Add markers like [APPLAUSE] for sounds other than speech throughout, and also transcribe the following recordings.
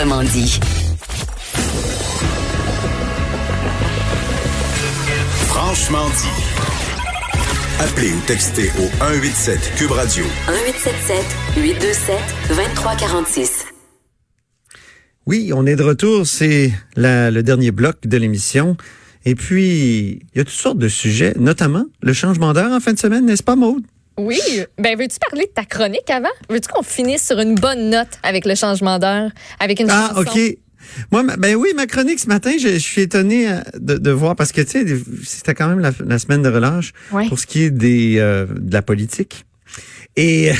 Autrement dit. Franchement dit. Appelez ou textez au 187 Cube Radio. 1877 827 2346. Oui, on est de retour. C'est le dernier bloc de l'émission. Et puis, il y a toutes sortes de sujets, notamment le changement d'heure en fin de semaine, n'est-ce pas, Maude? Oui. Ben, veux-tu parler de ta chronique avant? Veux-tu qu'on finisse sur une bonne note avec le changement d'heure, avec une Ah, chanson? OK. Moi, ben oui, ma chronique ce matin, je, je suis étonné euh, de, de voir, parce que, tu sais, c'était quand même la, la semaine de relâche Ouais. pour ce qui est des, euh, de la politique. Et,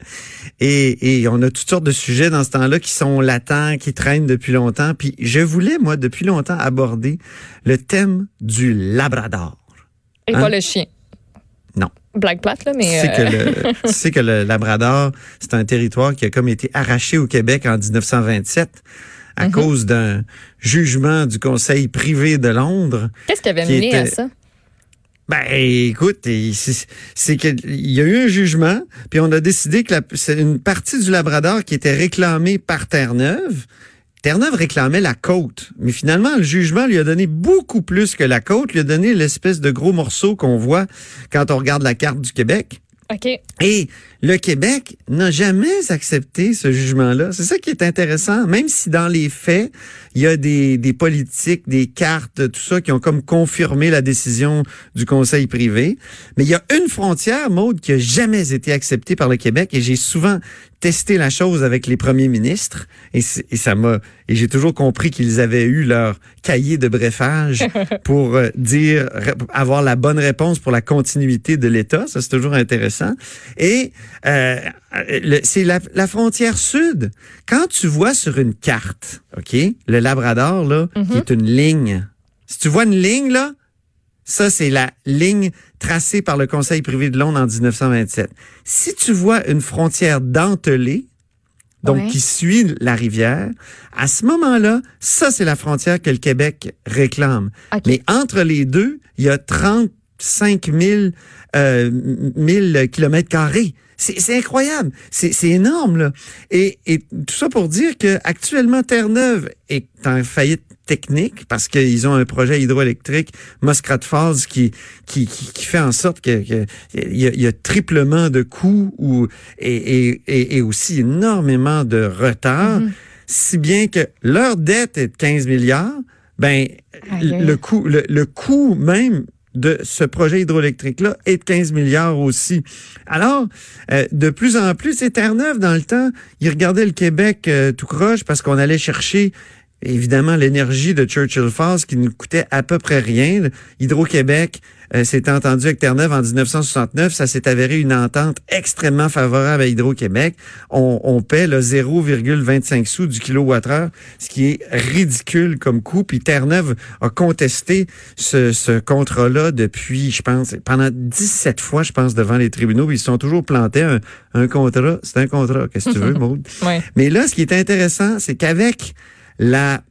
[LAUGHS] et, et on a toutes sortes de sujets dans ce temps-là qui sont latents, qui traînent depuis longtemps. Puis je voulais, moi, depuis longtemps, aborder le thème du Labrador. Et Hein? pas le chien. Blague plate, là, Tu mais. sais, euh, que le, [LAUGHS] tu sais que le Labrador, c'est un territoire qui a comme été arraché au Québec en 1927 à Mhm. cause d'un jugement du Conseil privé de Londres. Qu'est-ce qui avait qui mené à ça? Ben, écoute, c'est c'est que il y a eu un jugement, puis on a décidé que c'est une partie du Labrador qui était réclamée par Terre-Neuve. Terre-Neuve réclamait la côte, mais finalement, le jugement lui a donné beaucoup plus que la côte, lui a donné l'espèce de gros morceau qu'on voit quand on regarde la carte du Québec. OK. Et le Québec n'a jamais accepté ce jugement-là. C'est ça qui est intéressant. Même si dans les faits, il y a des, des politiques, des cartes, tout ça qui ont comme confirmé la décision du Conseil privé. Mais il y a une frontière, Maude, qui a jamais été acceptée par le Québec et j'ai souvent testé la chose avec les premiers ministres et, ça m'a et j'ai toujours compris qu'ils avaient eu leur cahier de brefage [LAUGHS] pour euh, dire avoir la bonne réponse pour la continuité de l'État. Ça c'est toujours intéressant. Et euh, c'est la, la frontière sud. Quand tu vois sur une carte, ok, le Labrador là, qui est une ligne. Si tu vois une ligne là, ça, c'est la ligne tracée par le Conseil privé de Londres en 1927. Si tu vois une frontière dentelée, donc Ouais. qui suit la rivière, à ce moment-là, ça, c'est la frontière que le Québec réclame. Mais entre les deux, il y a 35 000, euh, 1000 kilomètres carrés. C'est c'est incroyable. C'est c'est énorme, là. Et, et tout ça pour dire que actuellement Terre-Neuve est en faillite technique parce qu'ils ont un projet hydroélectrique Muskrat Falls qui qui, qui, qui fait en sorte que, que il, y y a triplement de coûts ou et, et, et, aussi énormément de retard, si bien que leur dette est de 15 milliards. Ben le coût le, le coût même de ce projet hydroélectrique-là est de 15 milliards aussi. Alors, euh, de plus en plus, c'est Terre-Neuve, dans le temps, ils regardaient le Québec euh, tout croche parce qu'on allait chercher évidemment l'énergie de Churchill Falls qui nous coûtait à peu près rien. Hydro-Québec euh, s'était entendu avec Terre-Neuve en 1969. Ça s'est avéré une entente extrêmement favorable à Hydro-Québec. On, on paie le 0,25 sous du kilowattheure, ce qui est ridicule comme coût. Puis Terre-Neuve a contesté ce, ce contrat-là depuis, je pense, pendant 17 fois, je pense, devant les tribunaux. Puis Ils se sont toujours plantés. Un, un contrat, c'est un contrat. Qu'est-ce que tu veux, [LAUGHS] Maude? Ouais. Mais là, ce qui est intéressant, c'est qu'avec la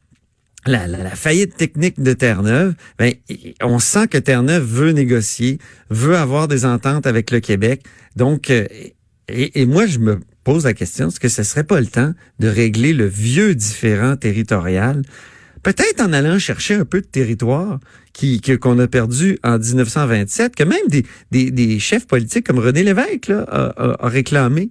la, la, faillite technique de Terre-Neuve, ben, on sent que Terre-Neuve veut négocier, veut avoir des ententes avec le Québec. Donc, euh, et, moi, je me pose la question, est-ce que ce serait pas le temps de régler le vieux différent territorial? Peut-être en allant chercher un peu de territoire qui qu'on a perdu en 1927, que même des, des, des chefs politiques comme René Lévesque là, a réclamé.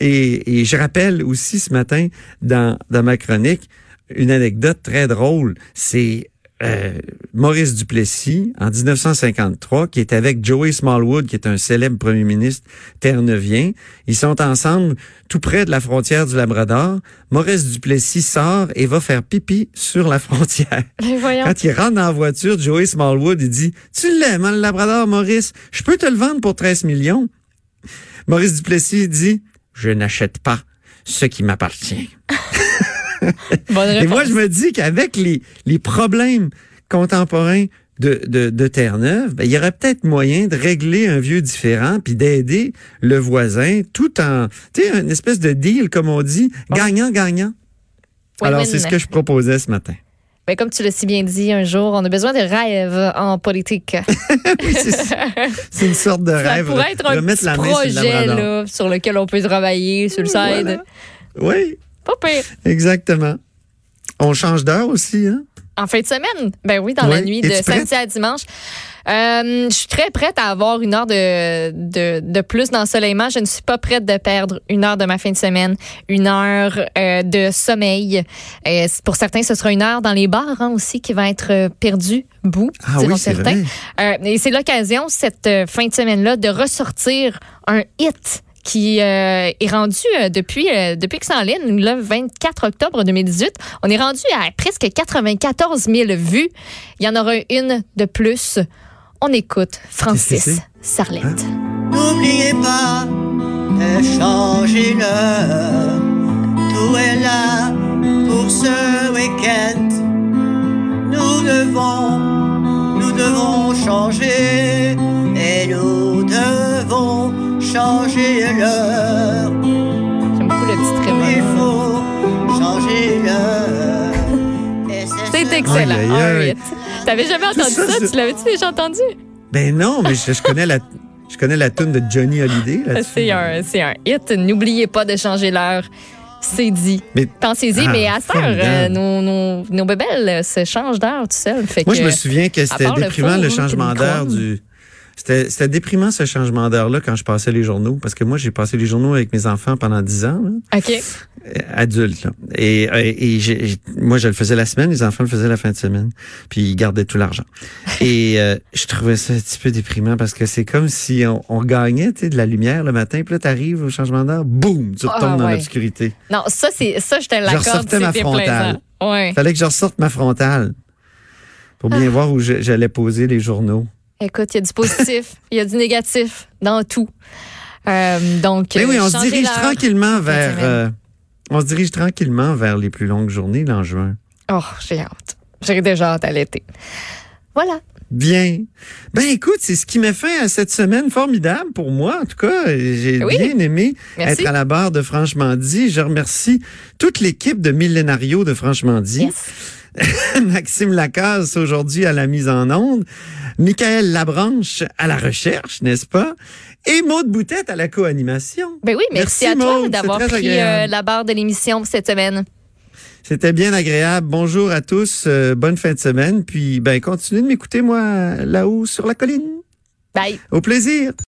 Et, et je rappelle aussi ce matin dans, dans ma chronique une anecdote très drôle. C'est euh, Maurice Duplessis, en 1953, qui est avec Joey Smallwood, qui est un célèbre premier ministre terre-neuvien. Ils sont ensemble tout près de la frontière du Labrador. Maurice Duplessis sort et va faire pipi sur la frontière. [LAUGHS] Quand il rentre dans la voiture, Joey Smallwood, il dit, tu l'aimes, hein, le Labrador, Maurice? Je peux te le vendre pour 13 millions. Maurice Duplessis dit, je n'achète pas ce qui m'appartient. [LAUGHS] Et moi, je me dis qu'avec les, les problèmes contemporains de, de, de Terre-Neuve, ben, il y aurait peut-être moyen de régler un vieux différent puis d'aider le voisin tout en, tu sais, une espèce de deal, comme on dit, gagnant-gagnant. Alors, c'est ce que je proposais ce matin. Ben, comme tu l'as si bien dit un jour, on a besoin de rêves en politique. [LAUGHS] Oui, c'est ça. C'est une sorte de Ça rêve. pourrait être un petit sur projet Labrador. là, sur lequel on peut travailler sur le side. Voilà. Oui, Pas pire. exactement. On change d'heure aussi, hein? En fin de semaine? Ben oui, dans la nuit de samedi à dimanche. Euh, je suis très prête à avoir une heure de, de, de plus d'ensoleillement. Je ne suis pas prête de perdre une heure de ma fin de semaine, une heure euh, de sommeil. Euh, pour certains, ce sera une heure dans les bars hein, aussi qui va être perdue. Bout, Ah diront oui, c'est certains. vrai. Et c'est l'occasion, cette fin de semaine-là, de ressortir un hit qui euh, est rendu euh, depuis, euh, depuis que c'est en ligne, le 24 octobre 2018. On est rendu à presque 94 000 vues. Il y en aura une de plus. On écoute Francis? Sarlette. N'oubliez pas de changer l'heure. Tout est là pour ce week-end. Nous devons, nous devons changer. Changer l'heure. J'aime beaucoup le petit Il trémolo. faut changer l'heure. C'est ce- excellent. T'avais jamais entendu ça, Tu l'avais-tu déjà entendu? Ben non, mais je, je connais la, je connais la tune de Johnny Hallyday. [LAUGHS] C'est un, c'est un hit. N'oubliez pas de changer l'heure. C'est dit. Pensez-y, Ah, mais à cette heure, euh, nos, nos, nos bébelles se changent d'heure tout seul. Fait Moi, que, je me souviens que c'était le déprimant four, le hein, changement le d'heure du. C'était déprimant ce changement d'heure-là quand je passais les journaux, parce que moi, j'ai passé les journaux avec mes enfants pendant 10 ans, là, OK. euh, adultes. Là. Et, et j'ai- moi, je le faisais la semaine, les enfants le faisaient la fin de semaine, puis ils gardaient tout l'argent. [LAUGHS] Et euh, je trouvais ça un petit peu déprimant parce que c'est comme si on, on gagnait tu de la lumière le matin, puis là, t'arrives au changement d'heure, boum, tu Ah, retombes dans l'obscurité. Non, ça, c'est ça, je te l'accorde. ressortais c'est ma frontale. Ouais. Fallait que je ressorte ma frontale pour bien voir où je- j'allais poser les journaux. Écoute, il y a du positif, [LAUGHS] il y a du négatif dans tout. Euh, donc, Mais oui, on se dirige tranquillement vers. euh, on se dirige tranquillement vers les plus longues journées en juin. Oh, j'ai hâte. J'ai déjà hâte à l'été. Voilà. Bien. Ben écoute, c'est ce qui met fin à cette semaine formidable pour moi. En tout cas, j'ai Oui. bien aimé Merci. être à la barre de Franchement dit. Je remercie toute l'équipe de Millénario de Franchement dit. Yes. [LAUGHS] Maxime Lacasse aujourd'hui à la mise en onde, Michael Labranche à la recherche, n'est-ce pas? Et Maude Boutette à la co-animation. Ben oui, merci, Merci, à toi d'avoir pris euh, la barre de l'émission cette semaine. C'était bien agréable. Bonjour à tous. euh, bonne fin de semaine. Puis, ben, continuez de m'écouter, moi, là-haut sur la colline. Bye. Au plaisir.